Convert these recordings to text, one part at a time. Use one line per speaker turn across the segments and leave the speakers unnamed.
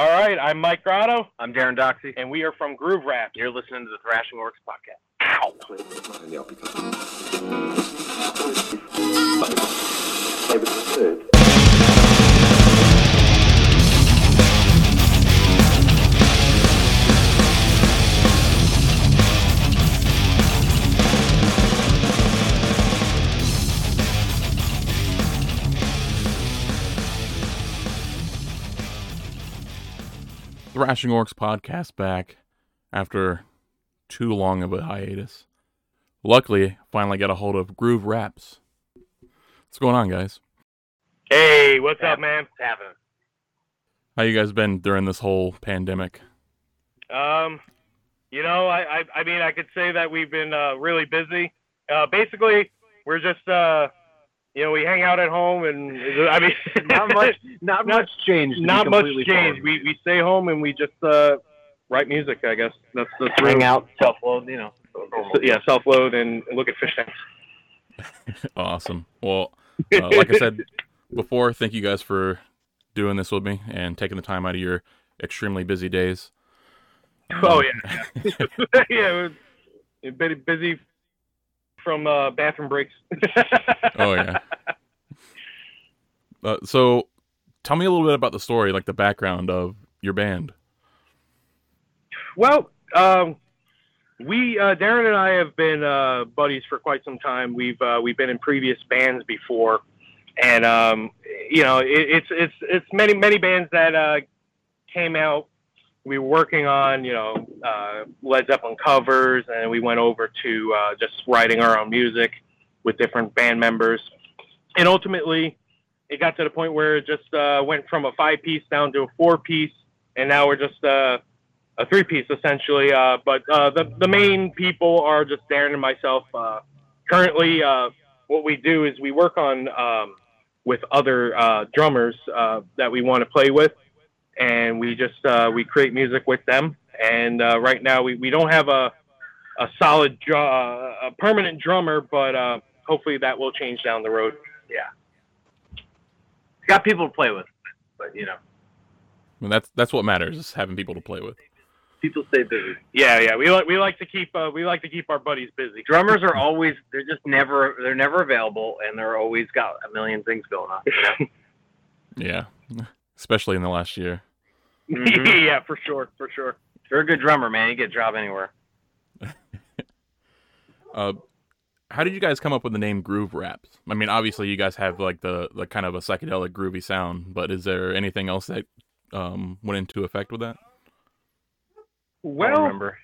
All right, I'm Mike Grotto,
I'm Darren Doxey.
and we are from Groove Rap.
You're listening to the Thrashing Orcs podcast.
Thrashing Orcs podcast back after too long of a hiatus. Luckily, finally got a hold of Groove Raps. What's going on, guys?
Hey, what's
Yeah.
up, man?
It's happening.
How you guys been during this whole pandemic?
Um, you know, I, I, I mean, I could say that we've been uh, really busy. Uh, basically, we're just, uh, you know, we hang out at home, and I mean,
Not much. Not,
Not-
much changed.
not much
completely
change.
frank.
We we stay home and we just uh, write music. I guess that's that's
hang
really-
out, self load. You know.
Yeah, self load and look at fish tanks.
awesome. Well, uh, like I said before, thank you guys for doing this with me and taking the time out of your extremely busy days.
Oh yeah, yeah. It was busy from uh, bathroom breaks.
Oh yeah. Uh, so, tell me a little bit about the story, like the background of your band.
Well, um, we uh, Darren and I have been uh, buddies for quite some time. We've uh, we've been in previous bands before, and um, you know, it, it's it's it's many many bands that uh, came out. We were working on you know uh, Led Zeppelin covers, and we went over to uh, just writing our own music with different band members, and ultimately, it got to the point where it just uh, went from a five piece down to a four piece, and now we're just uh, a three piece essentially. Uh, but uh, the the main people are just Darren and myself. Currently, what we do is we work on um, with other drummers that we want to play with, and we just uh, we create music with them. And uh, right now, we, we don't have a a solid dr- uh, a permanent drummer, but uh, hopefully that will change down the road.
Yeah, got people to play with, but you know,
I mean, that's that's what matters is having people to play with.
people stay busy.
Yeah, yeah, we like we like to keep uh, we like to keep our buddies busy.
Drummers are always. They're just never. They're never available, and they're always got a million things going on. You know?
Yeah, especially in the last year.
Mhm.
yeah, for sure, for sure.
You're a good drummer, man, you get a job anywhere.
Uh, how did you guys come up with the name Groove Raps? I mean, obviously you guys have like the the kind of a psychedelic groovy sound, but is there anything else that um, went into effect with that?
I
Well,
don't remember.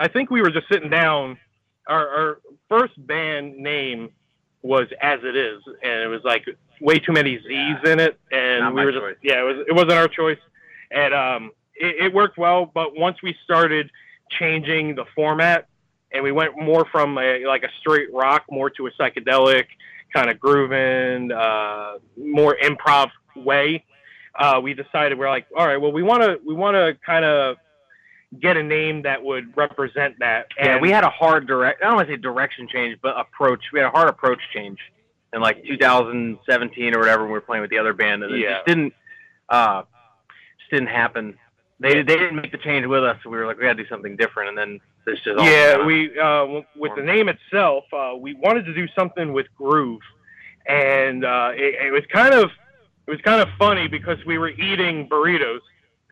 I think we were just sitting down. Our, our first band name was As It Is, and it was like way too many Z's in it, and
Not
we
my
were just
choice.
yeah, it was it wasn't our choice, and um, it, it worked well. But once we started changing the format, and we went more from a like a straight rock more to a psychedelic kind of grooving, uh, more improv way, uh, we decided we're like, all right, well, we want to we want to kind of get a name that would represent that.
Yeah,
And
we had a hard direct. I don't want to say direction change, but approach. We had a hard approach change in like 2017 or whatever. When we were playing with the other band, and it
Yeah.
just didn't. Uh, just didn't happen. They they didn't make the change with us. So we were like, we got to do something different, and then this just all
yeah, we uh, with the name itself, uh, we wanted to do something with groove, and uh, it, it was kind of it was kind of funny because we were eating burritos,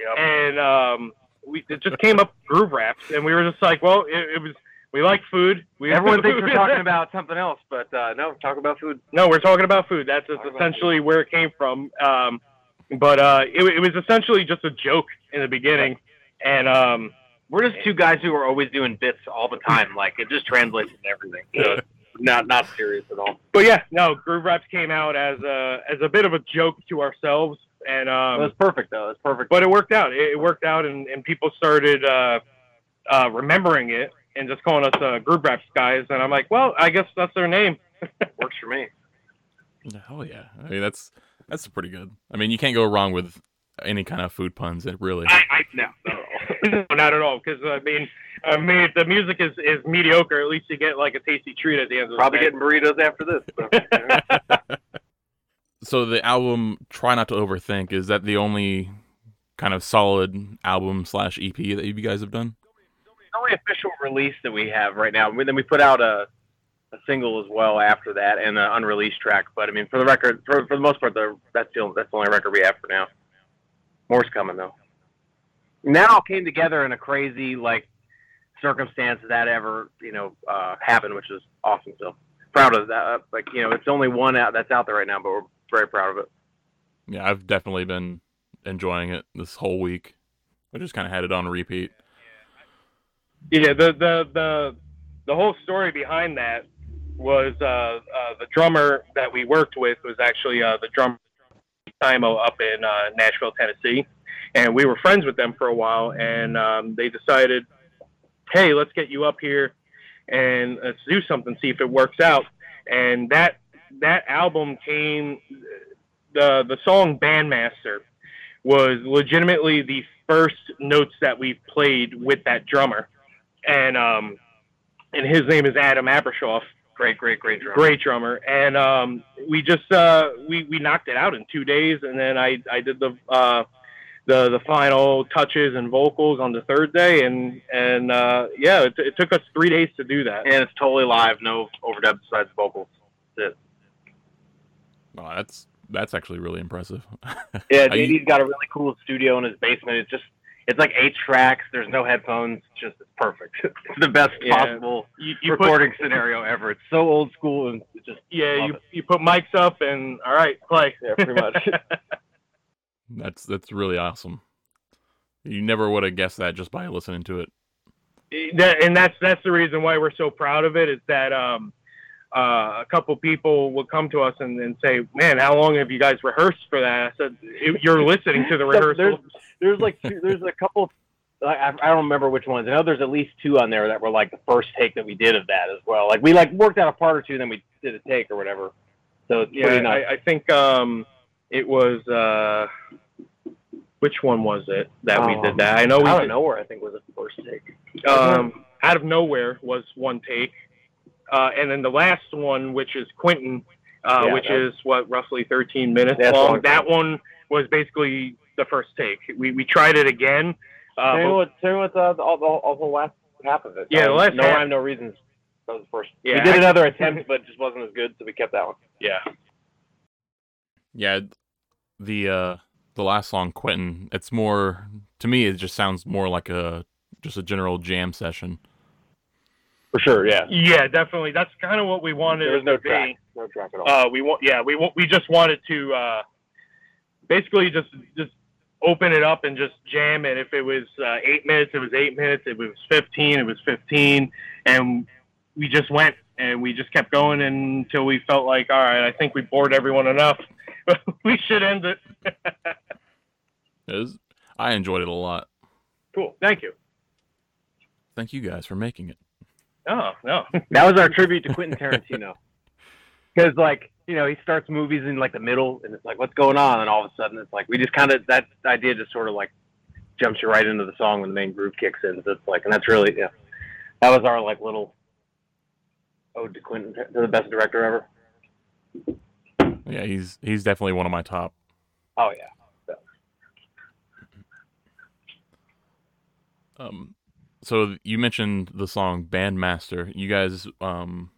Yep.
and um, we it just came up groove wraps, and we were just like, well, it, it was we like food. We
Everyone thinks we're talking about something else, but uh, no, talk about food.
No, we're talking about food. That's just
Talk about
essentially where it came from. Um, but uh, it, it was essentially just a joke in the beginning, and um,
We're just two guys who are always doing bits all the time. Like it just translates into everything. So not not serious at all.
but yeah, no, Groove Raps came out as a as a bit of a joke to ourselves, and
it
um,
was perfect though. It was perfect.
but it worked out. It, it worked out, and, and people started uh, uh, remembering it and just calling us uh, Groove Raps guys. And I'm like, well, I guess that's their name.
works for me.
Hell yeah! I mean, that's that's pretty good. I mean, you can't go wrong with any kind of food puns. It really.
I, I no, not at all. no, not at all. Because I mean, I mean, if the music is, is mediocre, at least you get like a tasty treat at the end of the
Probably
day.
getting burritos after this. So.
so the album "Try Not to Overthink" is that the only kind of solid album slash EP that you guys have done?
The only official release that we have right now. Then we put out a a single as well after that and an unreleased track. But I mean, for the record, for, for the most part, the, that's the only, that's the only record we have for now. More's coming though. Now it all came together in a crazy like circumstance that ever you know uh, happened, which is awesome. So proud of that. Like you know, it's only one out that's out there right now, but we're very proud of it.
Yeah, I've definitely been enjoying it this whole week. I just kind of had it on repeat.
Yeah, the the the the whole story behind that was uh, uh, the drummer that we worked with was actually uh, the drummer Simo up in uh, Nashville, Tennessee, and we were friends with them for a while. And um, they decided, hey, let's get you up here and let's do something, see if it works out. And that that album came, the the song Bandmaster was legitimately the first notes that we played with that drummer, and um, and his name is Adam Abrashoff
Great, great, great drummer.
great drummer and um we just uh we we knocked it out in two days and then i i did the uh the the final touches and vocals on the third day and and uh yeah it, it took us three days to do that
And it's totally live, no overdubs besides vocals. That's it.
Oh, that's that's actually really impressive.
Yeah,
Are you-
JD's got a really cool studio in his basement. It's just it's like eight tracks. There's no headphones. It's just it's perfect. it's the best
Yeah.
possible
you, you put
recording scenario ever. It's so old school and just
yeah you
it.
you put mics up and all right play
yeah, pretty much.
that's that's really awesome. You never would have guessed that just by listening to it.
that, and that's that's the reason why we're so proud of it is that um uh, a couple people would come to us and, and say, "Man, how long have you guys rehearsed for that?" I said, "You're listening to the rehearsal."
There's there's like two, there's a couple. I, I don't remember which ones. I know there's at least two on there that were like the first take that we did of that as well. Like we like worked out a part or two, then we did a take or whatever. So it's
yeah,
pretty nice.
I, I think um, it was uh, which one was it that we
Um,
did that? I know we
Out of nowhere, I think was the first take.
um, out of nowhere was one take, uh, and then the last one, which is Quentin, uh,
Yeah,
which
that-
is what roughly 13 minutes long.
long.
That one was basically the first take. We we tried it again. Uh,
tell me
but-
what, tell me what the, the, the, the last half of it.
Yeah, the
Um,
last
no
half-
rhyme, no reasons. That was the first.
Yeah,
we did
I-
another attempt, but it just wasn't as good, so we kept that one.
yeah.
Yeah, the uh the last song, Quentin, it's more to me. It just sounds more like a just a general jam session.
For sure, yeah.
Yeah, definitely. That's kind of what we wanted.
There was no
to be.
track, no track at all.
Uh, we want, yeah, we want, we just wanted to uh, basically just just open it up and just jam it. If it was uh, eight minutes, it was eight minutes. If it was fifteen, it was fifteen, and we just went and we just kept going until we felt like, all right, I think we bored everyone enough. we should end it.
It was, I enjoyed it a lot.
cool. Thank you.
Thank you guys for making it.
Oh no.
That was our tribute to Quentin Tarantino. Because like you know he starts movies in like the middle, and it's like what's going on, and all of a sudden it's like we just kind of that idea just sort of like jumps you right into the song when the main groove kicks in. So it's like, and that's really yeah, that was our like little ode to Quentin, to the best director ever.
Yeah, he's he's definitely one of my top.
Oh yeah.
Um, so you mentioned the song Bandmaster. You guys um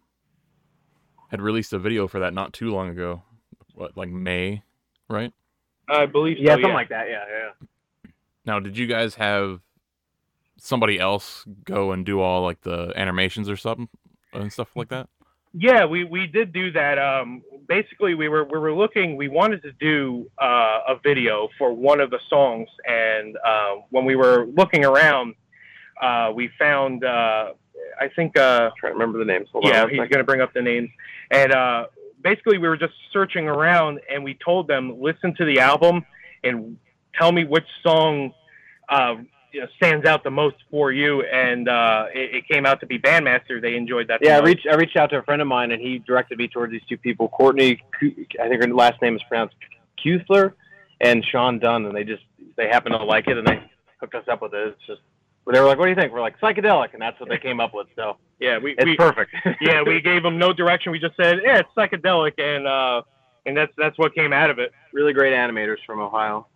had released a video for that not too long ago. What, like May, right?
I believe so.
Yeah, something like that. Yeah, yeah.
Now, did you guys have somebody else go and do all like the animations or something and stuff like that?
Yeah, we, we did do that. Um, basically, we were we were looking. We wanted to do uh, a video for one of the songs, and uh, when we were looking around, uh, we found. Uh, I think. Uh,
trying to remember the names. Hold
yeah,
on.
he's going to bring up the names, and uh, basically, we were just searching around, and we told them listen to the album and tell me which song. Uh, you know, stands out the most for you, and uh, it, it came out to be Bandmaster. They enjoyed that.
Yeah, I reached I reached out to a friend of mine, and he directed me towards these two people, Courtney, I think her last name is pronounced Kuthler, and Sean Dunn, and they just they happen to like it, and they hooked us up with it. It's just they were like, "What do you think?" We're like, "Psychedelic," and that's what they came up with. So
Yeah, we,
it's
we
perfect.
yeah, we gave them no direction. We just said, yeah, it's psychedelic, and uh, and that's that's what came out of it.
really great animators from Ohio.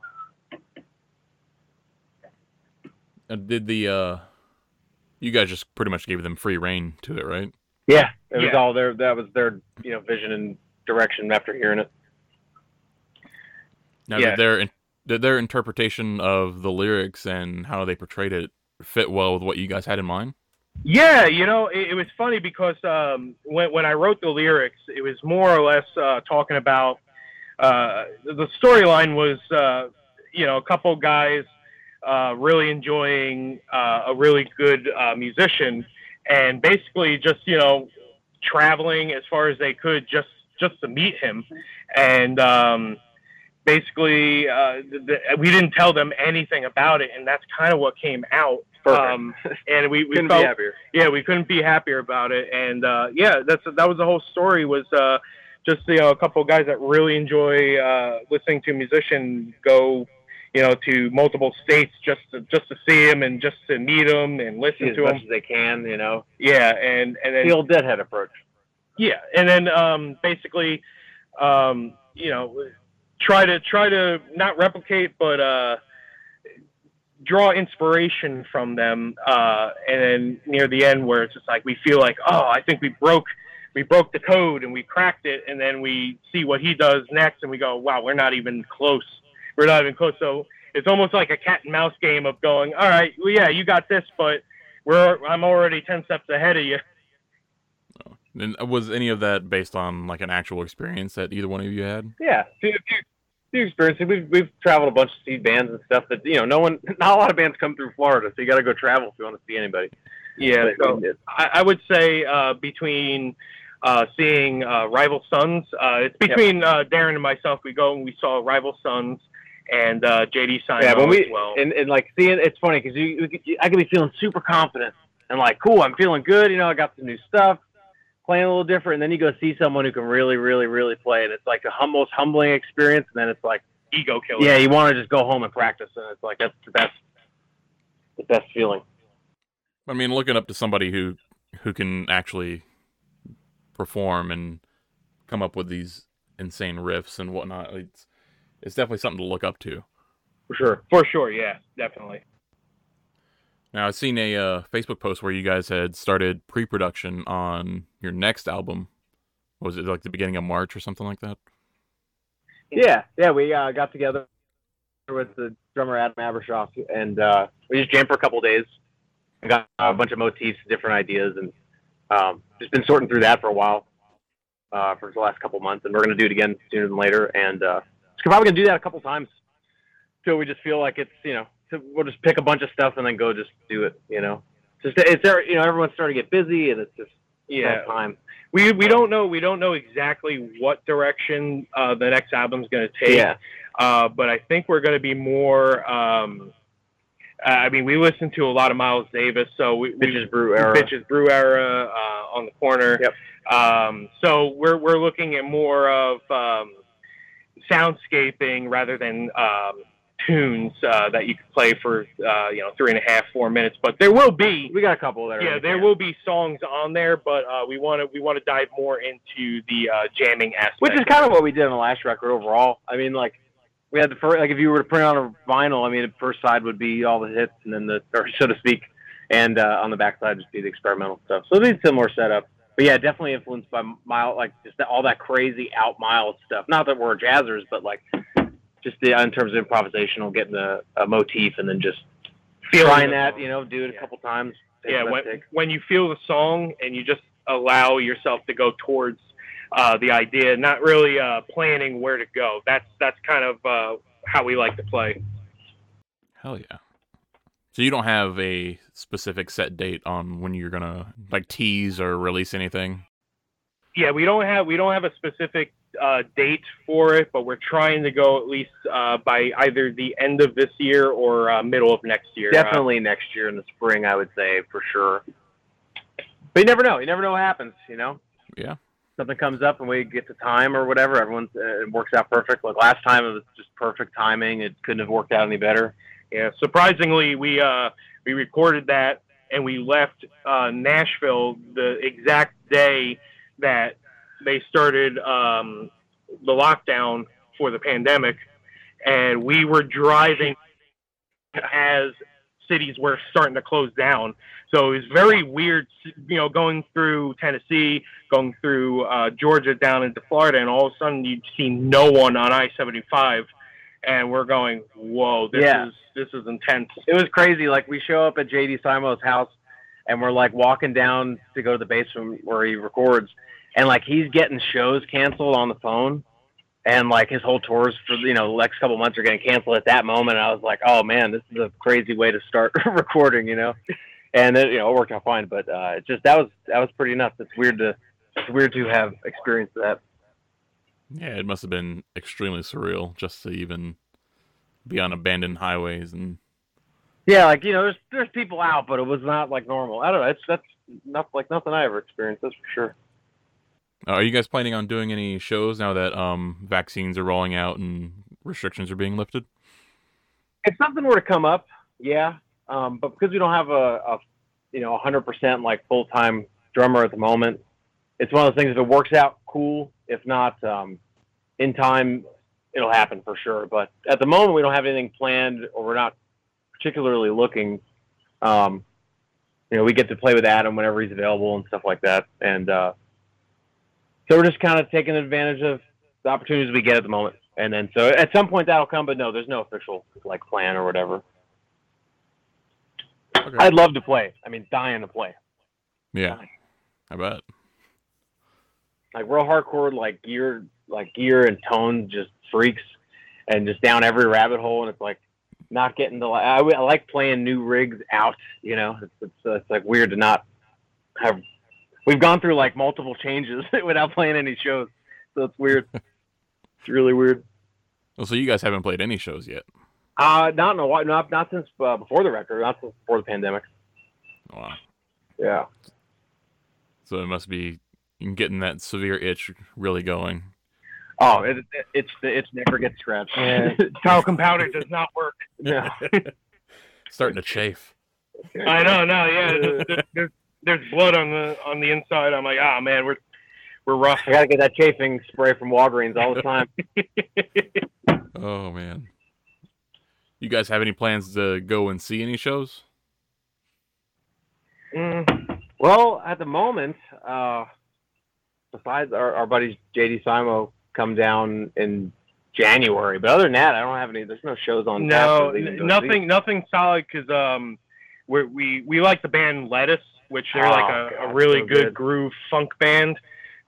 Uh, did the uh, you guys just pretty much gave them free reign to it, right?
Yeah, it was
Yeah.
all their that was their you know vision and direction after hearing it.
Now,
Yeah.
did their did their interpretation of the lyrics and how they portrayed it fit well with what you guys had in mind?
Yeah, you know, it, it was funny because um, when when I wrote the lyrics, it was more or less uh, talking about uh, the storyline was uh, you know a couple guys uh, really enjoying uh, a really good uh, musician and basically just you know traveling as far as they could just just to meet him and um, basically uh, the, the, we didn't tell them anything about it and that's kind of what came out um, and we, we
Couldn't
felt
be happier.
yeah, we couldn't be happier about it. And uh, yeah, that's that was the whole story. Was uh, just you know a couple of guys that really enjoy uh, listening to a musician go, you know, to multiple states just to just to see him and just to meet him and
See
listen
as
to
much
him.
as they can, you know.
Yeah, and and then
The old deadhead approach.
yeah, and then um, basically, um, you know, try to try to not replicate, but uh, draw inspiration from them. Uh, and then near the end, where it's just like we feel like, oh, I think we broke we broke the code and we cracked it, and then we see what he does next, and we go, wow, we're not even close. We're not even close. So it's almost like a cat and mouse game of going, all right, well, yeah, you got this, but we're I'm already ten steps ahead of you.
And was any of that based on like an actual experience that either one of you had?
Yeah, few, few, few experiences. We've we've traveled a bunch to see bands and stuff that you know no one, not a lot of bands come through Florida, so you got to go travel if you want to see anybody.
Yeah,
But
so. I, I would say uh, between uh, seeing uh, Rival Sons, uh, it's between uh, Darren and myself. We go and we saw Rival Sons and uh, JD Simo
yeah, when we
as well.
and, and like seeing it's funny because you, you, you I could be feeling super confident and like cool, I'm feeling good. You know, I got some new stuff, playing a little different, and then you go see someone who can really, really, really play, and it's like the hum- most humbling experience. And then it's like,
Ego killer.
yeah, you want to just go home and practice, and it's like that's the best, the best feeling.
I mean, looking up to somebody who who can actually perform and come up with these insane riffs and whatnot, it's it's definitely something to look up to.
For sure.
for sure. Yeah, definitely.
Now, I've seen a uh, Facebook post where you guys had started pre-production on your next album. Was it like the beginning of March or something like that?
Yeah, yeah, we uh, got together with the drummer Adam Abrashoff, and uh, we just jammed for a couple days. We got a bunch of motifs, different ideas, and um, just been sorting through that for a while, uh, for the last couple months, and we're gonna do it again sooner than later, and uh, probably gonna do that a couple times till we just feel like it's you know so we'll just pick a bunch of stuff and then go just do it, you know. Just it's there, you know, everyone's starting to get busy, and it's just
Yeah,
time.
we we don't know we don't know exactly what direction uh, the next album's going to take.
Yeah,
Uh, but I think we're going to be more. Um, I mean, we listen to a lot of Miles Davis, so we, we
bitches brew era.
Bitches Brew Era uh, on the corner.
Yep.
Um, so we're we're looking at more of um, soundscaping rather than um, tunes uh, that you could play for uh, you know three and a half four minutes. But there will be
We got a couple there.
yeah there will be songs on there, but uh, we want to we want to dive more into the uh, jamming aspect.
Which is kind of what we did on the last record overall. I mean, like we had the first, like if you were to print on a vinyl, I mean, the first side would be all the hits, and then the, or so to speak, and uh, on the back side just be the experimental stuff. So it'd be a similar setup. But yeah, definitely influenced by Miles, like just all that crazy out Miles stuff. Not that we're jazzers, but like just the, in terms of improvisational, getting a, a motif and then just
Feeling
that, you know, do it a
Yeah.
couple times.
yeah when, when you feel the song and you just allow yourself to go towards uh, the idea not really uh, planning where to go that's that's kind of uh, how we like to play
Hell yeah. So you don't have a specific set date on when you're gonna like tease or release anything?
yeah we don't have we don't have a specific uh, date for it but we're trying to go at least uh, by either the end of this year or uh, middle of next year Uh,
Definitely next year in the spring, I would say for sure. But you never know. You never know what happens. You know,
Yeah.
something comes up and we get the time or whatever. Everyone's uh, it works out perfect. Like last time, it was just perfect timing. It couldn't have worked out any better.
Yeah, surprisingly, we uh, we recorded that and we left uh, Nashville the exact day that they started um, the lockdown for the pandemic, and we were driving as cities were starting to close down. So it was very weird, you know, going through Tennessee, going through uh, Georgia down into Florida, and all of a sudden you'd see no one on I-75, and we're going, whoa, this
Yeah.
is this is intense.
it was crazy. Like we show up at JD Simo's house and we're like walking down to go to the basement where he records and like he's getting shows canceled on the phone and like his whole tours for you know the next couple months are getting canceled at that moment and I was like, Oh man, this is a crazy way to start recording, you know. And it, you know, it worked out fine, but uh it just that was that was pretty nuts. It's weird to it's weird to have experienced that.
Yeah, it must have been extremely surreal just to even be on abandoned highways and
Yeah, like you know, there's there's people out, but it was not like normal. I don't know. It's that's not like nothing I ever experienced. That's for sure.
Uh, are you guys planning on doing any shows now that um vaccines are rolling out and restrictions are being lifted?
if something were to come up, yeah. Um, but because we don't have a, a you know, 100% like full time drummer at the moment, it's one of those things. If it works out, cool. If not, um, in time, it'll happen for sure. But at the moment, we don't have anything planned, or we're not particularly looking. Um, you know, we get to play with Adam whenever he's available and stuff like that, and uh, so we're just kind of taking advantage of the opportunities we get at the moment. And then so at some point that'll come, but no, there's no official like plan or whatever.
Okay.
I'd love to play. I mean, dying to play.
yeah, I bet.
Like real hardcore, like gear, like gear and tone, just freaks, and just down every rabbit hole. And it's like not getting the. I, I like playing new rigs out. You know, it's it's, uh, it's like weird to not have. We've gone through like multiple changes without playing any shows, so it's weird. it's really weird.
Well, so you guys haven't played any shows yet.
Uh, not in a while. Not not since uh, before the record. Not since before the pandemic.
Wow.
Yeah.
So it must be getting that severe itch really going.
Oh, it, it it's it's never gets scratched. Yeah.
Talcum powder does not work.
yeah.
Starting to chafe.
I know, no, yeah. There's, there's, there's blood on the on the inside. I'm like, ah, man, we're we're rough.
I gotta get that chafing spray from Walgreens all the time.
Oh man. You guys have any plans to go and see any shows?
Mm,
well, at the moment, uh, besides our, our buddies JD Simo come down in January, but other than that, I don't have any. There's no shows on.
no,
for these- these-
nothing, nothing solid because um, we we we like the band Lettuce, which they're
Oh,
like a,
God,
a really
so
good,
good.
groove funk band.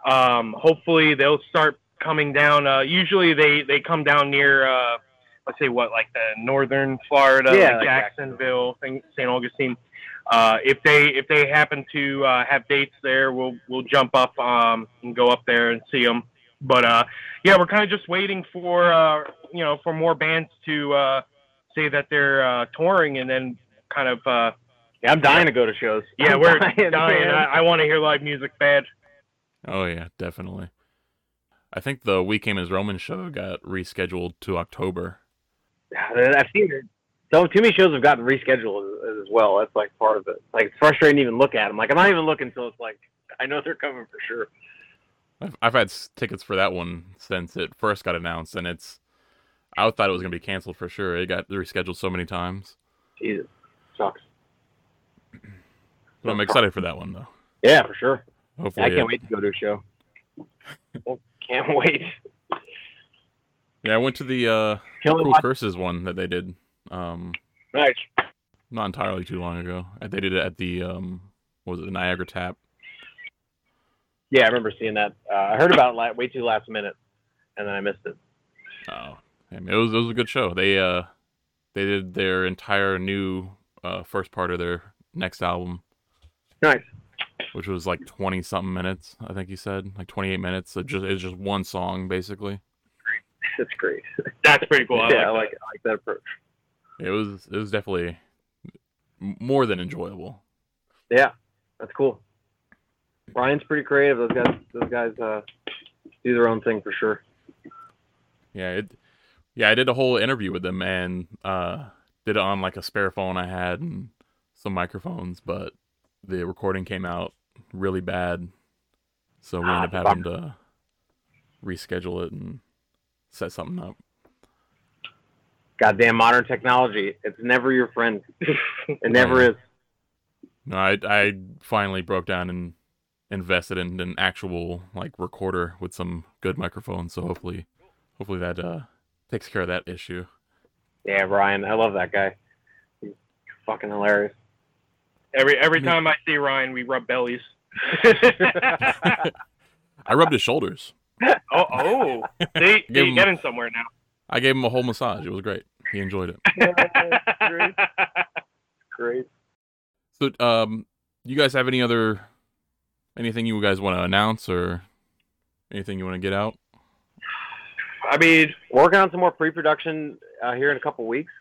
Um, hopefully they'll start coming down. Uh, usually they they come down near uh, let's say what like the northern Florida,
Yeah,
like Jacksonville, St. Augustine. Uh, if they if they happen to uh, have dates there, we'll we'll jump up um, and go up there and see them. But uh, yeah, we're kind of just waiting for uh, you know for more bands to uh, say that they're uh, touring, and then kind of uh,
Yeah, I'm dying to go to shows.
yeah,
I'm
we're
dying,
dying. I, I want to hear live music bad.
Oh yeah, definitely. I think the We Came as Roman show got rescheduled to October.
Yeah, I've seen it. So too many shows have gotten rescheduled as, as well. That's like part of it. Like it's frustrating to even look at them. Like I'm not even looking until it's like I know they're coming for sure.
I've, I've had tickets for that one since it first got announced, and it's. I thought it was gonna be canceled for sure. It got rescheduled so many times,
Jesus, sucks.
but I'm excited for that one though.
Yeah, for sure.
Hopefully,
I can't
it-
wait to go to a show. can't wait.
Yeah, I went to the uh,
Killing
Cool
my
Curses one that they did. Um,
nice.
not entirely too long ago. Uh, They did it at the um, what was it the Niagara Tap?
Yeah, I remember seeing that. Uh, I heard about it la- way too last minute, and then I missed it.
Oh, I mean, it was it was a good show. They uh, they did their entire new uh, first part of their next album,
Nice.
which was like twenty something minutes. I think you said like twenty eight minutes. It just it's just one song basically.
That's great.
That's pretty cool. I
yeah, I
like
like I like that approach.
It was it was definitely more than enjoyable.
Yeah, that's cool. Ryan's pretty creative. Those guys, those guys uh, do their own thing for sure.
Yeah, it, yeah, I did a whole interview with them and uh, did it on like a spare phone I had and some microphones, but the recording came out really bad, so we ended up having to reschedule it and set something up.
goddamn modern technology. It's never your friend. It never is.
No, I I finally broke down and invested in an actual like recorder with some good microphones. So hopefully, hopefully that uh takes care of that issue.
Yeah, Ryan, I love that guy. He's fucking hilarious.
Every every
Me-
time I see Ryan, we rub bellies.
I rubbed his shoulders.
oh, oh. See,
Give him-
you're getting somewhere now.
I gave him a whole massage. It was great. He enjoyed it.
great. Great.
So, um, you guys have any other anything you guys want to announce or anything you want to get out?
I mean,
Working on some more pre-production uh, here in a couple weeks.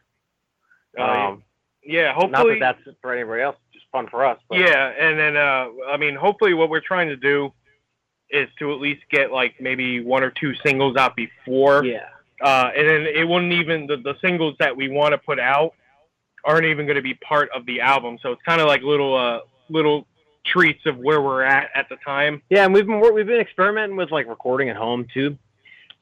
uh,
Um,
yeah,
not that that's for anybody else, just fun for us. But
Yeah, and then uh, I mean, hopefully, what we're trying to do is to at least get like maybe one or two singles out before,
yeah.
uh, and then it wouldn't even the, the singles that we want to put out aren't even going to be part of the album. So it's kind of like little uh, little treats of where we're at at the time.
Yeah, and we've been we've been experimenting with like recording at home too.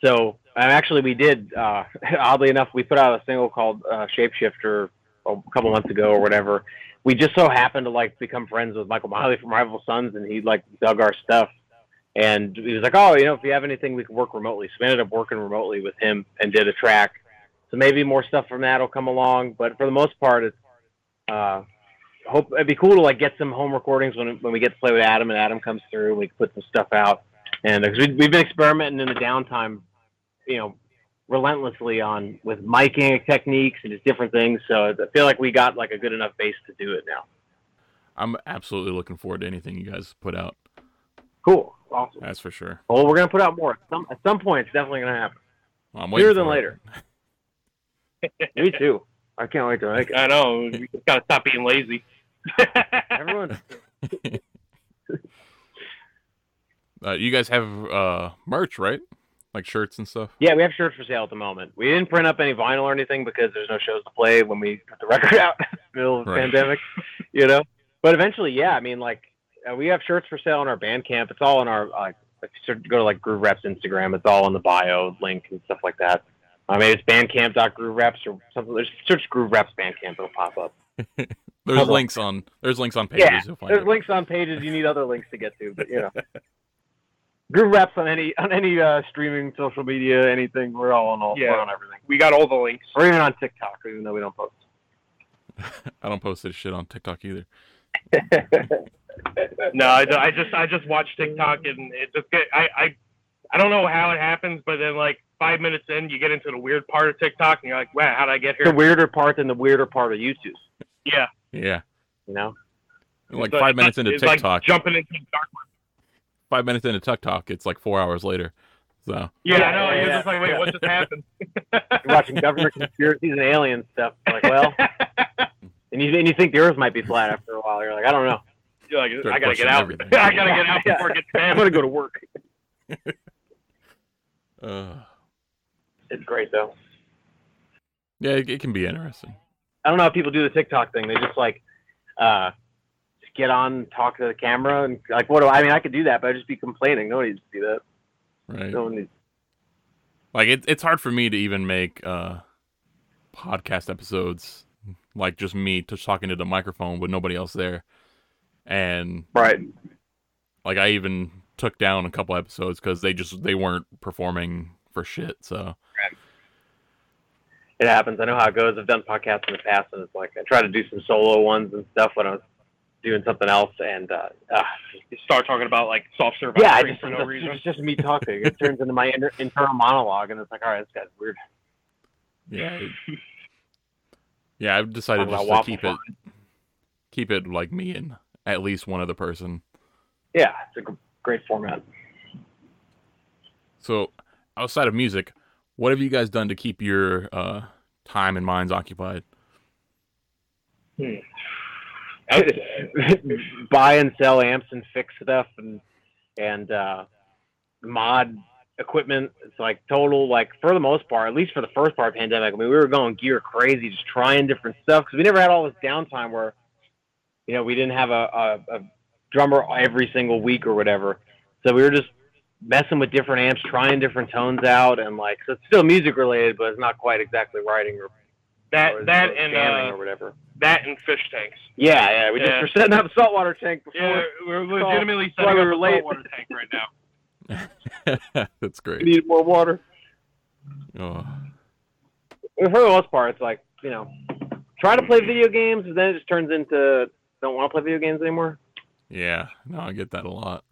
So and actually, we did. Uh, oddly enough, we put out a single called uh, "Shapeshifter" a couple months ago or whatever. We just so happened to like become friends with Michael Miley from Rival Sons, and he like dug our stuff. And he was like, "Oh, you know, if you have anything, we can work remotely." So we ended up working remotely with him and did a track. So maybe more stuff from that will come along, but for the most part, it's uh, hope it'd be cool to like get some home recordings when when we get to play with Adam and Adam comes through. We put some stuff out, and uh, because we, we've been experimenting in the downtime, you know, relentlessly on with miking techniques and just different things. So I feel like we got like a good enough base to do it now.
I'm absolutely looking forward to anything you guys put out.
Cool, awesome.
That's for sure.
Well, we're gonna put out more. At some at some point, it's definitely gonna happen.
Well, I'm waiting
Sooner than
it.
later. Me too. I can't wait to make it.
I know we just gotta stop being lazy.
Everyone,
Uh, you guys have uh merch, right? Like shirts and stuff.
yeah, we have shirts for sale at the moment. We didn't print up any vinyl or anything because there's no shows to play when we put the record out in the middle of the
Right.
pandemic, you know. But eventually, yeah, I mean, like uh, we have shirts for sale on our Bandcamp. It's all on our like. If you go to like Groove Reps Instagram, it's all in the bio link and stuff like that. I mean, it's bandcamp.groovereps or something. There's search Groove Reps Bandcamp, it'll pop up.
There's
Hold
links on there's links on pages.
Yeah,
You'll find
There's
it.
links on pages you need other links to get to, but you know. Groove Reps on any on any uh, streaming social media, anything. We're all on all.
Yeah.
We're on everything.
we got all the links.
Or even on TikTok, even though we don't post.
I don't post this shit on TikTok either.
No, I, I just I just watch TikTok and it just get I, I I don't know how it happens, but then like five minutes in, you get into the weird part of TikTok, and you're like, wow, how did I get here?
the weirder part than the weirder part of YouTube.
Yeah,
Yeah.
You know.
Like
It's
five minutes into
it's like
TikTok.
jumping into the dark.
five minutes into TikTok, it's like four hours later. So
Yeah,
Yeah,
I know.
yeah,
You're
yeah.
just like, wait, what just happened?
You're watching government conspiracies and alien stuff. Like, well, and you and you think the Earth might be flat after a while. You're like, I don't know.
You're like,
Start
I gotta get
questioning
out.
everything.
I gotta get out
Yeah.
before it gets bad.
I'm gonna go to work.
uh,
It's great though.
yeah, it, it can be interesting.
I don't know how people do the TikTok thing. They just like uh just get on, talk to the camera, and like, what do I, I mean? I could do that, but I'd just be complaining. No one needs to do that.
Right.
No one needs.
Like it, it's hard for me to even make uh podcast episodes like just me just talking to the microphone with nobody else there. And
Right.
like I even took down a couple episodes because they just they weren't performing for shit. So
It happens. I know how it goes. I've done podcasts in the past, and it's like I try to do some solo ones and stuff when I was doing something else, and uh, uh,
You start talking about like soft serve
yeah, I
ice cream
just,
for no
it's,
reason.
it's just me talking. It turns into my inter- internal monologue, and it's like, all right, this guy's weird.
yeah, yeah, I've decided just to keep
waffle
it keep it like me and at least one other person.
Yeah, it's a great format.
So outside of music, what have you guys done to keep your uh, time and minds occupied?
buy and sell amps and fix stuff and and uh, mod equipment. It's like total like for the most part, at least for the first part of the pandemic. I mean, we were going gear crazy, just trying different stuff because we never had all this downtime where you know we didn't have a, a, a drummer every single week or whatever. So we were just messing with different amps, trying different tones out, and like so it's still music related, but it's not quite exactly writing or
That
or
that
or
and uh,
or whatever.
that and fish tanks.
Yeah, yeah. We just were setting up a saltwater tank before.
Yeah, we're legitimately
that's
setting up a
late.
saltwater tank right now.
That's great.
We
great.
needed more water.
Oh,
For the most part, it's like you know, try to play video games, and then it just turns into don't want to play video games anymore.
yeah. No, I get that a lot.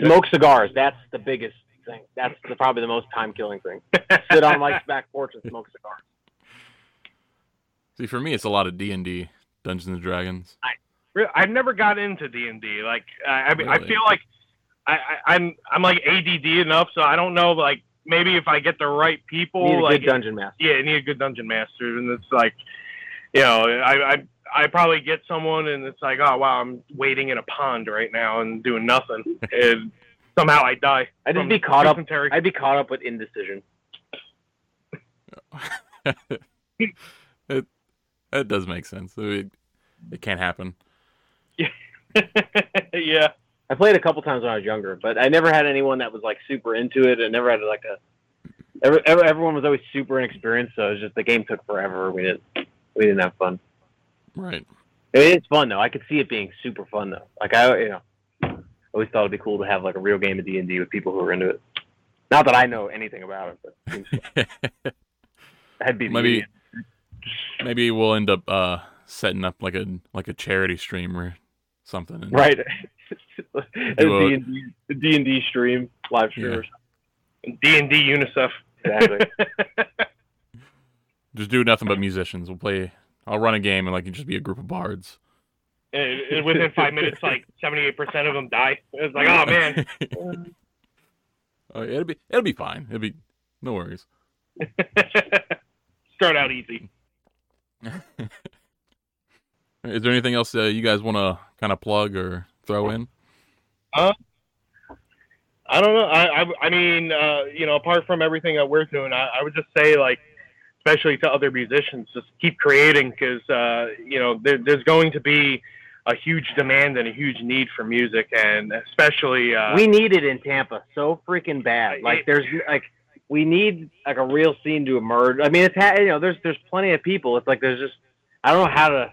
Smoke cigars. That's the biggest thing. That's the, probably the most time killing thing. Sit on Mike's back porch and smoke cigars.
See, for me, it's a lot of D and D, Dungeons and Dragons.
Re- I've never got into D and D. Like I, I, mean, I feel like I, I, I'm I'm like ADD enough, so I don't know. Like maybe if I get the right people,
Need a
like
good dungeon master.
yeah, I need a good dungeon master, and it's like, you know, I, I I probably get someone, and it's like, oh wow, I'm waiting in a pond right now and doing nothing, and somehow I die.
I'd just be caught up.
dysentery.
I'd be caught up with indecision.
it it does make sense. It, it can't happen.
yeah,
I played a couple times when I was younger, but I never had anyone that was like super into it. I never had like a. Every, every, everyone was always super inexperienced, so it was just the game took forever. We didn't we didn't have fun.
Right.
It is fun though. I could see it being super fun though. Like I, you know, I always thought it'd be cool to have like a real game of D and D with people who are into it. Not that I know anything about it, but it that'd be
maybe maybe we'll end up uh setting up like a like a charity stream or something. and-
right. D and D, D and D stream live stream.
D and D UNICEF.
Exactly.
Just do nothing but musicians. We'll play. I'll run a game and like it just be a group of bards.
And, and within five minutes, like seventy-eight percent of them die. It's like, oh man.
yeah, it'll be it'll be fine. It'll be no worries.
Start out easy.
Is there anything else uh, you guys want to kind of plug or throw in?
I don't know. I I, I mean, uh, you know, apart from everything that we're doing, I, I would just say like, especially to other musicians, just keep creating because uh, you know there, there's going to be a huge demand and a huge need for music, and especially uh,
we need it in Tampa so freaking bad. Like
it-
there's like we need like a real scene to emerge. I mean, it's ha- you know there's there's plenty of people. It's like there's just I don't know how to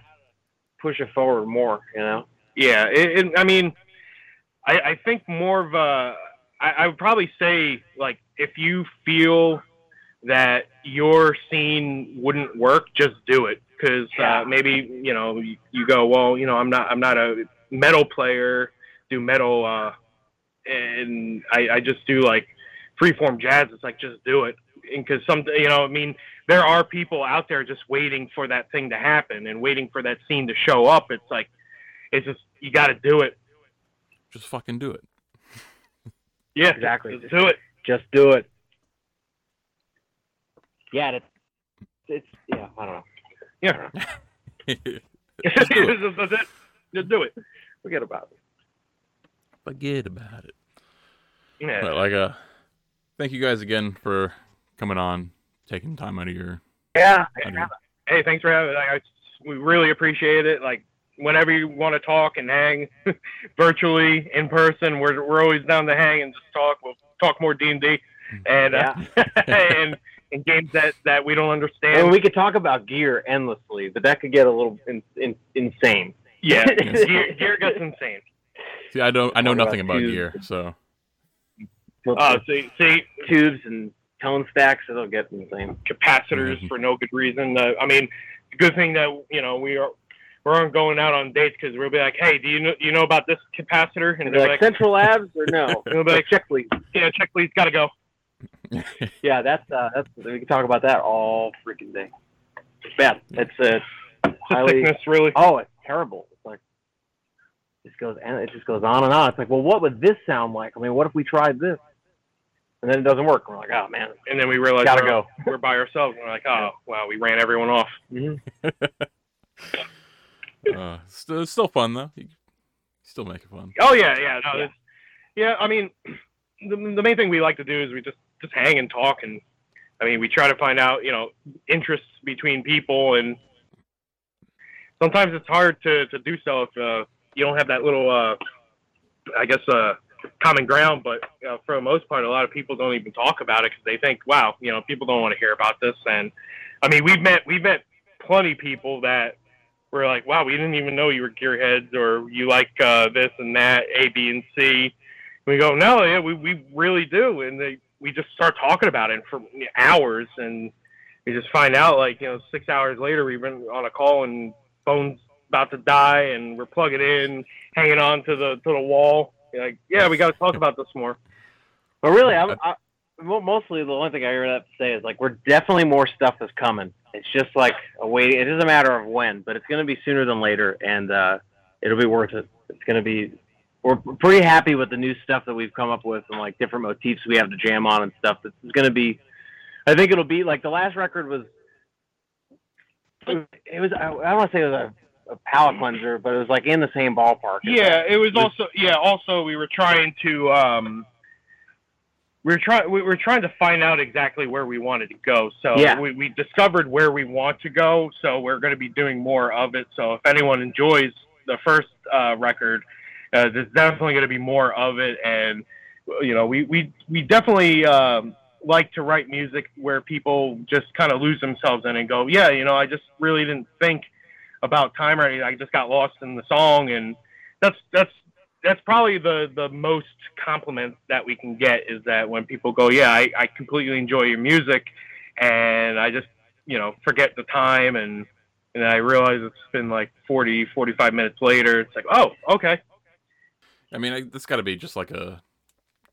push it forward more. You know.
Yeah, it, it, I mean, I, I think more of a. I, I would probably say like if you feel that your scene wouldn't work, just do it because uh, maybe you know you, you go well. You know, I'm not I'm not a metal player. Do metal, uh, and I, I just do like freeform jazz. It's like just do it because some you know I mean there are people out there just waiting for that thing to happen and waiting for that scene to show up. It's like it's just you got to do it.
Just fucking do it.
Yeah,
Exactly.
Just do it.
Just do it. Yeah, it's it's yeah. I don't know.
Yeah,
Just do it.
Just- that's it. Just do it.
Forget about it.
Forget about it.
Yeah.
But like uh, thank you guys again for coming on, taking time out of your.
Yeah.
of your-
Hey, thanks for having. I, I, we really appreciate it. Like whenever you want to talk and hang, virtually, in person, we're we're always down to hang and just talk. We'll talk more D and D, and uh, and and games that that we don't understand.
And we could talk about gear endlessly, but that could get a little in, in, insane.
yeah, gear, gear gets insane.
See, I don't. I know
Talk about
nothing about gear, so
Oh, see, see,
tubes and tone stacks, it'll get insane.
capacitors
Mhm.
for no good reason. Uh, I mean, good thing that you know we are we aren't going out on dates because we'll be like, hey, do you know you know about this capacitor? And
And
they're
they're
like,
like, central labs or no?
They'll be like,
check please.
yeah, check please, gotta go.
Yeah, that's uh, that's we can talk about that all freaking day. It's bad. It's uh,
a
highly.
sickness, really.
Oh, it's terrible. It's like it just goes and it just goes on and on. It's like, well, what would this sound like? I mean, what if we tried this? And then it doesn't work. We're like, oh man,
And then we realize
gotta
we're,
go.
we're by ourselves. And we're like, oh, wow, we ran everyone off.
hmm
uh, it's still, it's still fun though. You still make it fun.
Oh yeah, yeah, no,
Yeah.
Yeah. I mean, the, the main thing we like to do is we just just hang and talk, and I mean, we try to find out, you know, interests between people, and sometimes it's hard to to do so if uh, you don't have that little, uh, I guess, uh, common ground. But uh, for the most part, a lot of people don't even talk about it because they think, wow, you know, people don't want to hear about this. And I mean, we've met we've met plenty people that were like, "Wow, we didn't even know you were gearheads or you like uh, this and that, A, B, and C." We go, "No, yeah, we we really do," and they we just start talking about it for hours, and we just find out like you know six hours later we've been on a call and phone's about to die, and we're plugging in, hanging on to the to the wall. You're like, yeah, we got to talk about this more.
But really, I'm, I, mostly the only thing I hear that to say is like we're definitely more stuff is coming. It's just like a wait. It is a matter of when, but it's going to be sooner than later, and uh, it'll be worth it. It's going to be. We're pretty happy with the new stuff that we've come up with and like different motifs we have to jam on and stuff. It's going to be. I think it'll be like the last record was. It was. I don't want to say it was a, a palate cleanser, but it was like in the same ballpark.
Yeah, it was also. Yeah, also we were trying to. um we were trying we were trying to find out exactly where we wanted to go. So
Yeah.
we, we discovered where we want to go. So we're going to be doing more of it. So if anyone enjoys the first uh, record, uh, there's definitely going to be more of it. And you know, we we we definitely um, like to write music where people just kind of lose themselves in and go, yeah, you know, I just really didn't think about time or anything. I just got lost in the song, and that's that's that's probably the the most compliment that we can get is that when people go, yeah, I, I completely enjoy your music, and I just you know forget the time and and I realize it's been like 40, 45 minutes later. It's like, oh, okay,
I mean, I, that's got to be just like a,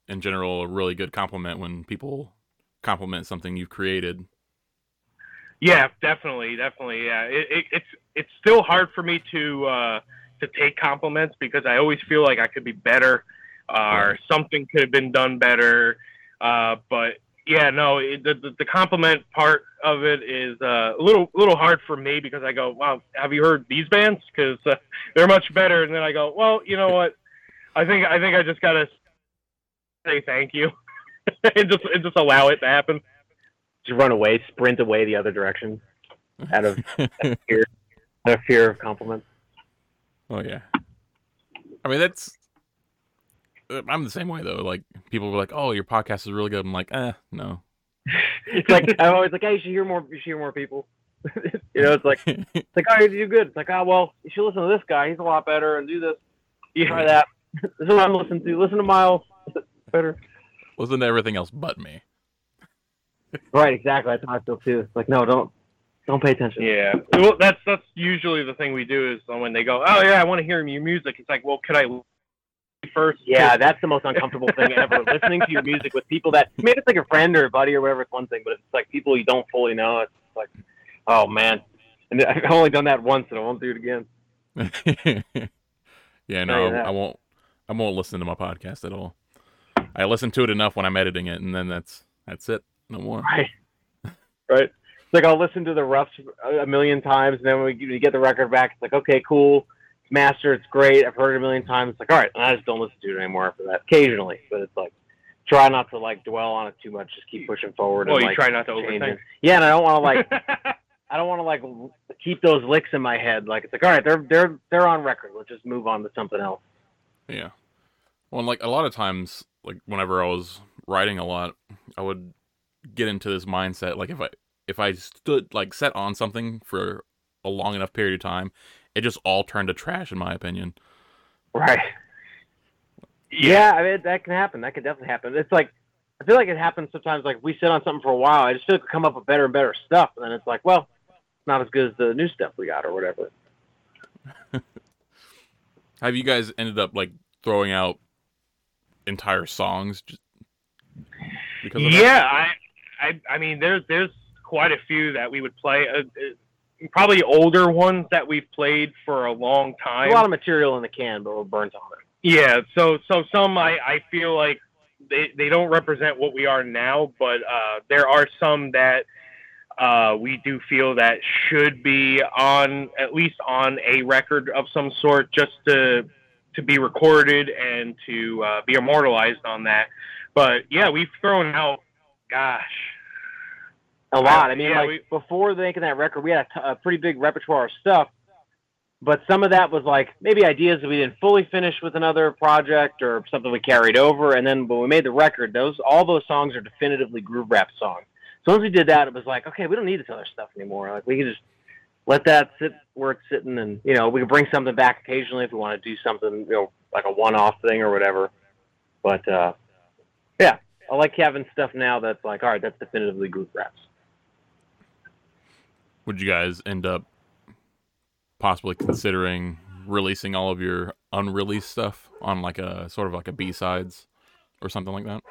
in general, a really good compliment when people compliment something you've created.
yeah, definitely, definitely, yeah. It, it, it's it's still hard for me to uh, to take compliments because I always feel like I could be better, uh, or something could have been done better. Uh, but yeah, no, it, the, the the compliment part of it is uh, a little little hard for me because I go, wow, have you heard these bands? Because uh, they're much better. And then I go, well, you know what? I think I think I just gotta say thank you and just and just allow it to happen.
Just run away, sprint away the other direction, out of fear, out of fear of compliments.
Oh yeah. I mean that's. I'm the same way though. Like people were like, "Oh, your podcast is really good." I'm like, "Eh, no."
It's like I'm always like, hey, you should hear more. You should hear more people. you know, it's like it's like, oh, you do good. It's like, oh, well, you should listen to this guy. He's a lot better, and do this. you Try that. This is what I'm listening to. Listen to Miles. better.
Listen to everything else but me.
Right, exactly. That's how I feel too. Like, no, don't, don't pay attention.
Yeah, well, that's that's usually the thing we do is when they go, oh yeah, I want to hear your music. It's like, well, could I first?
Yeah, that's the most uncomfortable thing ever. Listening to your music with people that I mean, it's like a friend or a buddy or whatever. It's one thing, but it's like people you don't fully know. It's like, oh man. And I've only done that once, and I won't do it again.
yeah, no,
you.
I won't. I won't listen to my podcast at all. I listen to it enough when I'm editing it, and then that's that's it. No more.
Right. right. It's like I'll listen to the roughs a million times, and then when we get the record back, it's like, okay, cool. It's master. It's great. I've heard it a million times. It's like, all right, and I just don't listen to it anymore after that. Occasionally, but it's like, try not to like dwell on it too much. Just keep pushing forward.
Well,
and,
you
like,
try not to overthink.
it. Yeah, and I don't want to like, I don't want to like keep those licks in my head. Like it's like, all right, they're they're they're on record. Let's just move on to something else.
Yeah. Well, like a lot of times, like whenever I was writing a lot, I would get into this mindset. Like if I if I stood like set on something for a long enough period of time, it just all turned to trash, in my opinion.
Right. Yeah, I mean that can happen. That can definitely happen. It's like I feel like it happens sometimes. Like we sit on something for a while, I just feel like we come up with better and better stuff, and then it's like, well, it's not as good as the new stuff we got or whatever.
Have you guys ended up like throwing out entire songs because of
yeah, I, I, I mean, there's there's quite a few that we would play. Uh, uh, probably older ones that we've played for a long time.
A lot of material in the can, but we're burnt on it.
Yeah, so so some I, I feel like they, they don't represent what we are now, but uh, there are some that uh, we do feel that should be on at least on a record of some sort, just to to be recorded and to uh, be immortalized on that. But yeah, we've thrown out, gosh,
A lot. I mean,
Yeah,
like
we-
before making that record, we had a, t- a pretty big repertoire of stuff. But some of that was like maybe ideas that we didn't fully finish with another project or something we carried over. And then when we made the record, those all those songs are definitively groove wrap songs. So once we did that, it was like, okay, we don't need this other stuff anymore. Like we can just let that sit where it's sitting, and you know we can bring something back occasionally if we want to do something, you know, like a one-off thing or whatever. But uh, yeah, I like having stuff now that's like, all right, that's definitively Groove Wraps.
Would you guys end up possibly considering releasing all of your unreleased stuff on like a sort of like a B sides or something like that?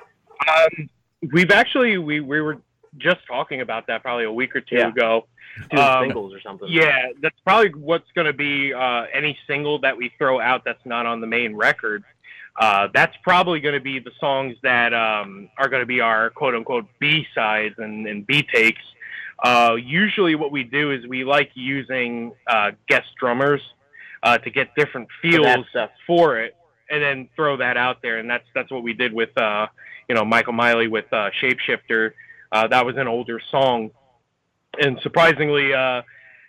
Um, we've actually we we were just talking about that probably a week or two
Yeah.
ago. Um,
singles or something.
Yeah, that's probably what's going to be uh, any single that we throw out that's not on the main record. Uh, that's probably going to be the songs that um, are going to be our quote unquote B sides and, and B takes. Uh, usually, what we do is we like using uh, guest drummers uh, to get different feels
stuff.
for it, and then throw that out there. And that's that's what we did with uh, you know Michael Miley with uh, Shapeshifter. Uh, that was an older song, and surprisingly, uh,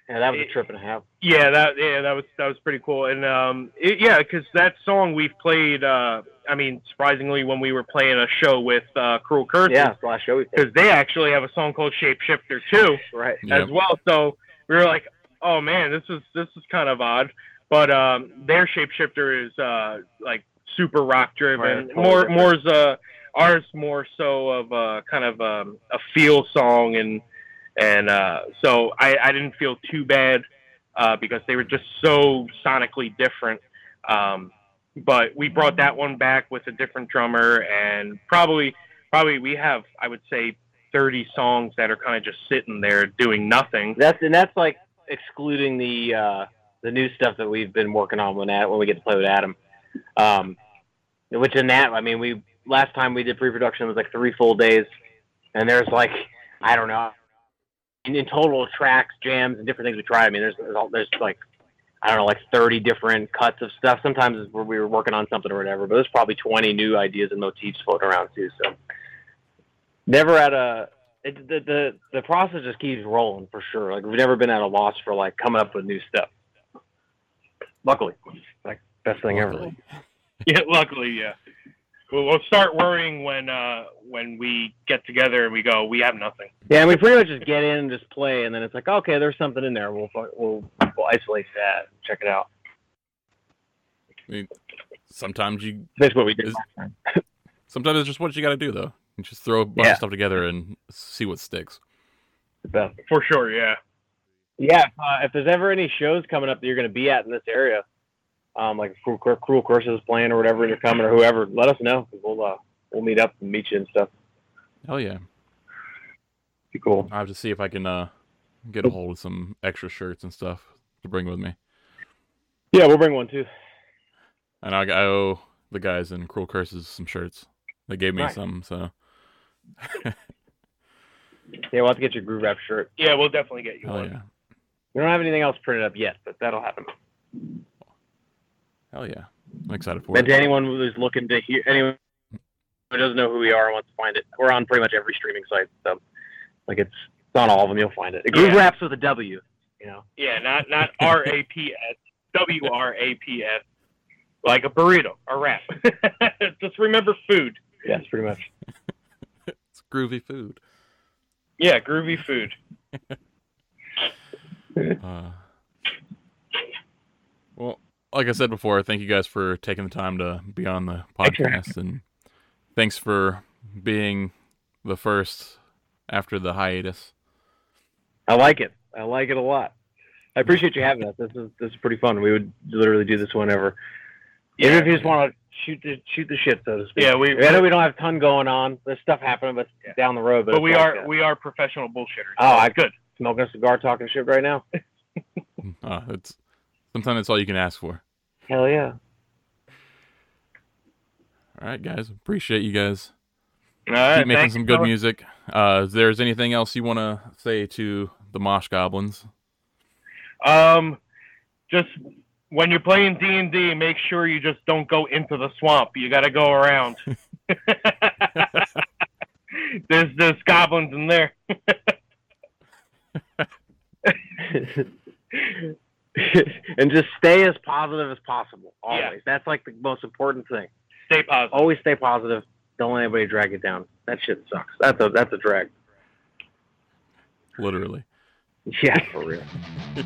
Yeah, that was a trip and a half.
yeah, that yeah that was that was pretty cool. And um, it, yeah, because that song we've played. Uh, I mean, surprisingly, when we were playing a show with uh, Cruel Curses,
Yeah, the last show we played.
because they actually have a song called Shapeshifter too
Right.
Yep.
as well. So we were like, oh man, this is this is kind of odd. But um, their shapeshifter is uh, like super rock driven.
Right,
more
different.
more's uh, ours more so of a, kind of um, a feel song and and uh, so I, I didn't feel too bad uh, because they were just so sonically different. Um, but we brought that one back with a different drummer and probably probably we have I would say 30 songs that are kind of just sitting there doing nothing.
That's and that's like excluding the uh, the new stuff that we've been working on when when we get to play with Adam. Um, which in that, I mean, we last time we did pre-production was like three full days, and there's like I don't know, in, in total tracks, jams, and different things we tried. I mean, there's there's, all, there's like I don't know, like 30 different cuts of stuff. Sometimes where we were working on something or whatever, but there's probably 20 new ideas and motifs floating around too. So never at a it, the, the the process just keeps rolling for sure. Like we've never been at a loss for like coming up with new stuff. Luckily, like best thing ever.
Yeah, luckily, yeah. We'll, we'll start worrying when uh, when we get together and we go, we have nothing.
Yeah, and we pretty much just get in and just play, and then it's like, okay, there's something in there. We'll we'll we'll isolate that, and check it out.
Sometimes you
That's what we did.
Is- sometimes it's just what you got to do though. You just throw a bunch
Yeah.
of stuff together and see what sticks.
For sure, yeah.
Yeah, uh, if there's ever any shows coming up that you're going to be at in this area, um, like Cruel, Cruel- Cruel is playing or whatever, and you're coming or whoever, let us know. We'll uh, we'll meet up and meet you and stuff.
Hell yeah!
Be cool.
I have to see if I can uh, get a hold of some extra shirts and stuff to bring with me.
Yeah, we'll bring one too.
And I, I owe the guys in Cruel Curses some shirts. They gave me
Nice.
some, so
Yeah, we'll have to get your groove wrap shirt.
Yeah, we'll definitely get you
hell
one.
yeah,
We don't have anything else printed up yet, but that'll happen.
Hell yeah! I'm excited for it.
And to anyone who's looking to hear, anyone who doesn't know who we are and wants to find it, we're on pretty much every streaming site. So, like, it's, it's on all of them. You'll find it. Groove
Yeah.
Wraps with a W. You know.
Yeah, not not R A P S, W R A P S, like a burrito, a wrap. Just remember food.
Yes, pretty much.
It's groovy food.
Yeah, groovy food.
Uh, well, like I said before, thank you guys for taking the time to be on the
Thanks for having
podcast, and thanks for being the first after the hiatus.
I like it. I like it a lot. I appreciate you having us. This is this is pretty fun. We would literally do this whenever. Even if you just want to shoot the shoot the shit, so to speak.
Yeah, we-
I know we don't have a ton going on. There's stuff happening, but
Yeah.
down the road. But,
But we
like,
are
uh,
we are professional bullshitters.
Oh, I-
good.
smoking a cigar, talking shit right now.
Uh, it's sometimes that's all you can ask for.
Hell yeah.
All right, guys, appreciate you guys.
All right,
Keep making
thank
some good music. Uh, if there's anything else you want to say to the Mosh Goblins?
Um, just when you're playing D and D, make sure you just don't go into the swamp. You got to go around. there's there's goblins in there.
And just stay as positive as possible. Always.
Yeah.
That's like the most important thing.
Stay positive.
Always stay positive. Don't let anybody drag you down. That shit sucks. That's a that's a drag.
Literally.
Yeah, for real.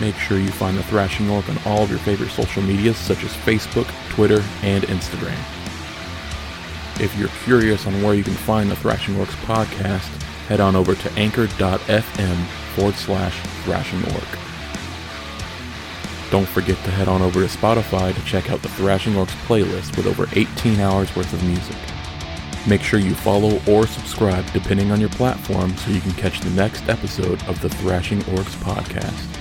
Make sure you find the Thrashing Orc on all of your favorite social medias such as Facebook, Twitter, and Instagram. If you're curious on where you can find the Thrashing Orcs podcast, head on over to anchor.fm forward slash thrashing orc. Don't forget to head on over to Spotify to check out the Thrashing Orcs playlist with over 18 hours worth of music. Make sure you follow or subscribe depending on your platform so you can catch the next episode of the Thrashing Orcs podcast.